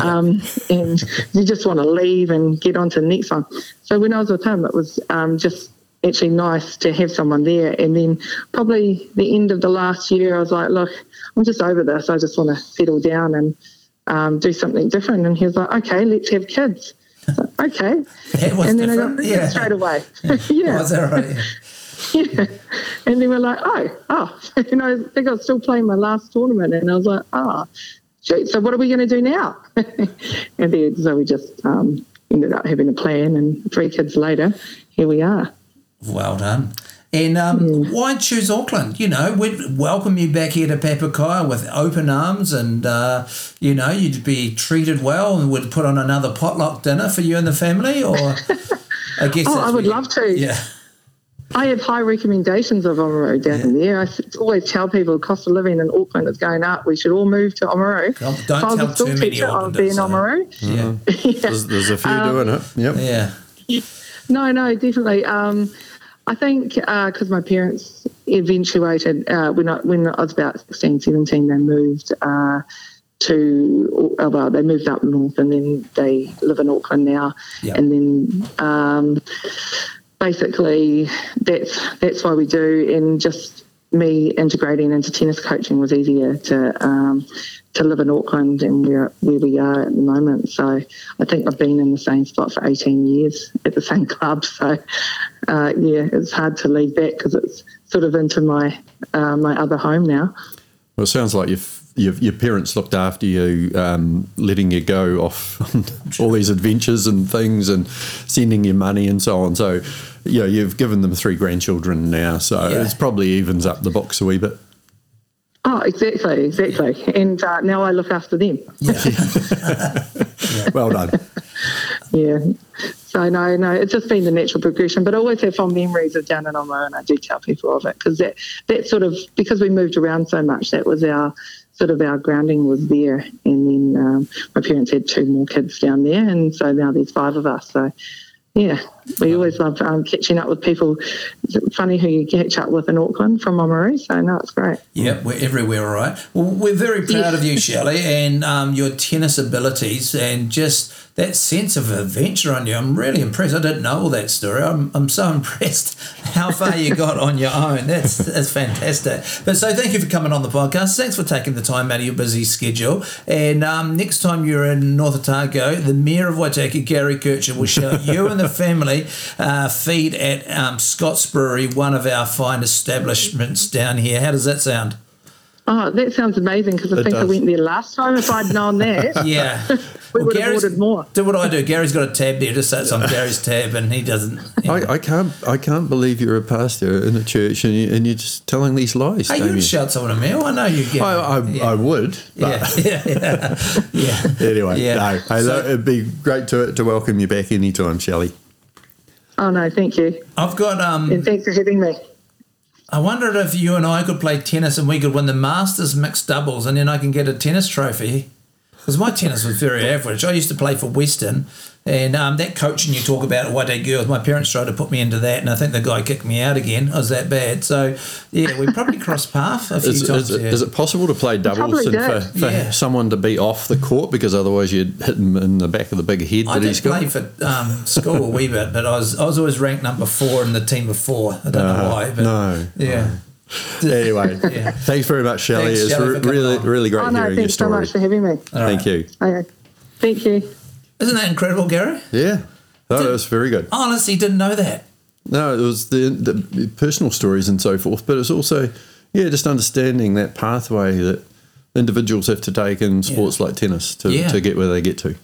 um, and you just want to leave and get on to the next one. So when I was with him, it was um, just actually nice to have someone there. And then probably the end of the last year, I was like, look, I'm just over this. I just want to settle down and um, do something different. And he was like, okay, let's have kids. Okay. That was and then I got different, yeah. straight away. yeah. Was that right? yeah. And they were like, oh, oh. And I think I was still playing my last tournament. And I was like, oh, shoot, so what are we going to do now? and then, so we just um, ended up having a plan. And three kids later, here we are. Well done. And um, why choose Auckland? You know, we'd welcome you back here to Papakaio with open arms, and uh, you know you'd be treated well, and we'd put on another potluck dinner for you and the family. Or I guess Oh, I would where- love to. Yeah, I have high recommendations of Oamaru down there. I always tell people the cost of living in Auckland is going up. We should all move to Oamaru. Don't- don't I was tell a school too many teacher, I would be in Aucklanders, Oamaru. yeah, There's, there's a few Um, doing it. Yep. yeah. No, no, definitely. Um, I think because my parents eventuated uh, when I when I was about 16, 17, they moved uh, to uh, well, they moved up north, and then they live in Auckland now. Yeah. And then um, basically, that's that's why we do, and just me integrating into tennis coaching was easier to. Um, to live in Auckland and where where we are at the moment, so I think I've been in the same spot for 18 years at the same club. So uh, yeah, it's hard to leave that because it's sort of into my uh, my other home now. Well, it sounds like you've, you've, your parents looked after you, um, letting you go off on all these adventures and things, and sending you money and so on. So, you know, you've given them three grandchildren now, so Yeah. it's probably evens up the books a wee bit. Oh, exactly, exactly. And uh, now I look after them. Well done. Yeah. So no, no, it's just been the natural progression. But I always have fond memories of down in Oma, and I do tell people of it because that that sort of because we moved around so much, that was our sort of our grounding was there. And then um, my parents had two more kids down there, and so now there's five of us. So yeah, we always love um, catching up with people. It's funny who you catch up with in Auckland from Oamaru, so no, it's great. Yep, we're everywhere, all right. Well, we're very proud of you, Shelley, and um, your tennis abilities and just that sense of adventure on you. I'm really impressed. I didn't know all that story. I'm, I'm so impressed how far you got on your own. That's that's fantastic. But so thank you for coming on the podcast. Thanks for taking the time out of your busy schedule. And um, next time you're in North Otago, the Mayor of Waitaki, Gary Kircher, will show you and the family uh, feed at um, Scott's Brewery, one of our fine establishments down here. How does that sound? Oh, that sounds amazing because I It think I went there last time. If I'd known that, Yeah. we would have ordered more. Do what I do. Gary's got a tab there. Just say it's on Gary's tab, and he doesn't. I, I can't I can't believe you're a pastor in a church and, you, and you're just telling these lies. Hey, you would shout someone a meal. I know you get. I, I, yeah. I would, but yeah, yeah, yeah, yeah. anyway, Yeah. no. Hey, So- it'd be great to to welcome you back anytime, Shelley. Oh no, thank you, I've got. Um, and thanks for having me. I wondered if you and I could play tennis and we could win the Masters mixed doubles, and then I can get a tennis trophy. Because my tennis was very average. I used to play for Western, and um, that coaching you talk about at Waitaki Girls, my parents tried to put me into that, and I think the guy kicked me out again. I was that bad. So, yeah, we probably crossed path a few Is, times. is, it, it possible to play doubles and for, for yeah. someone to be off the court because otherwise you'd hit him in the back of the big head I that did he's got? play for um, school a wee bit, but I was I was always ranked number four in the team of four. I don't know Uh, why, but no, yeah. Anyway, Yeah. thanks very much, Shelley. Thanks, it's Shelley, for re- coming really, on. really great Oh no, hearing your thanks so much for having me. All Thank right. you. Okay, thank you. Isn't that incredible, Gary? Yeah, oh, that was very good. Honestly didn't know that. No, it was the, the personal stories and so forth, but it's also, yeah, just understanding that pathway that individuals have to take in sports like tennis to, Yeah. to get where they get to.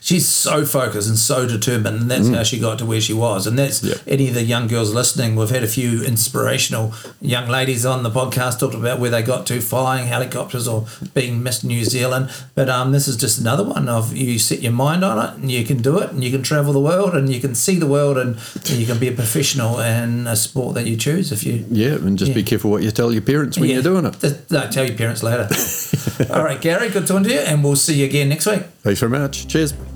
She's so focused and so determined, and that's how she got to where she was. And that's Yeah. any of the young girls listening. We've had a few inspirational young ladies on the podcast talked about where they got to flying helicopters or being Miss New Zealand. But um, this is just another one of you set your mind on it, and you can do it, and you can travel the world, and you can see the world, and you can be a professional in a sport that you choose if you Yeah, and just be careful what you tell your parents when Yeah. you're doing it. No, tell your parents later. All right, Gary, good talking to you, and we'll see you again next week. Thanks very much. Cheers.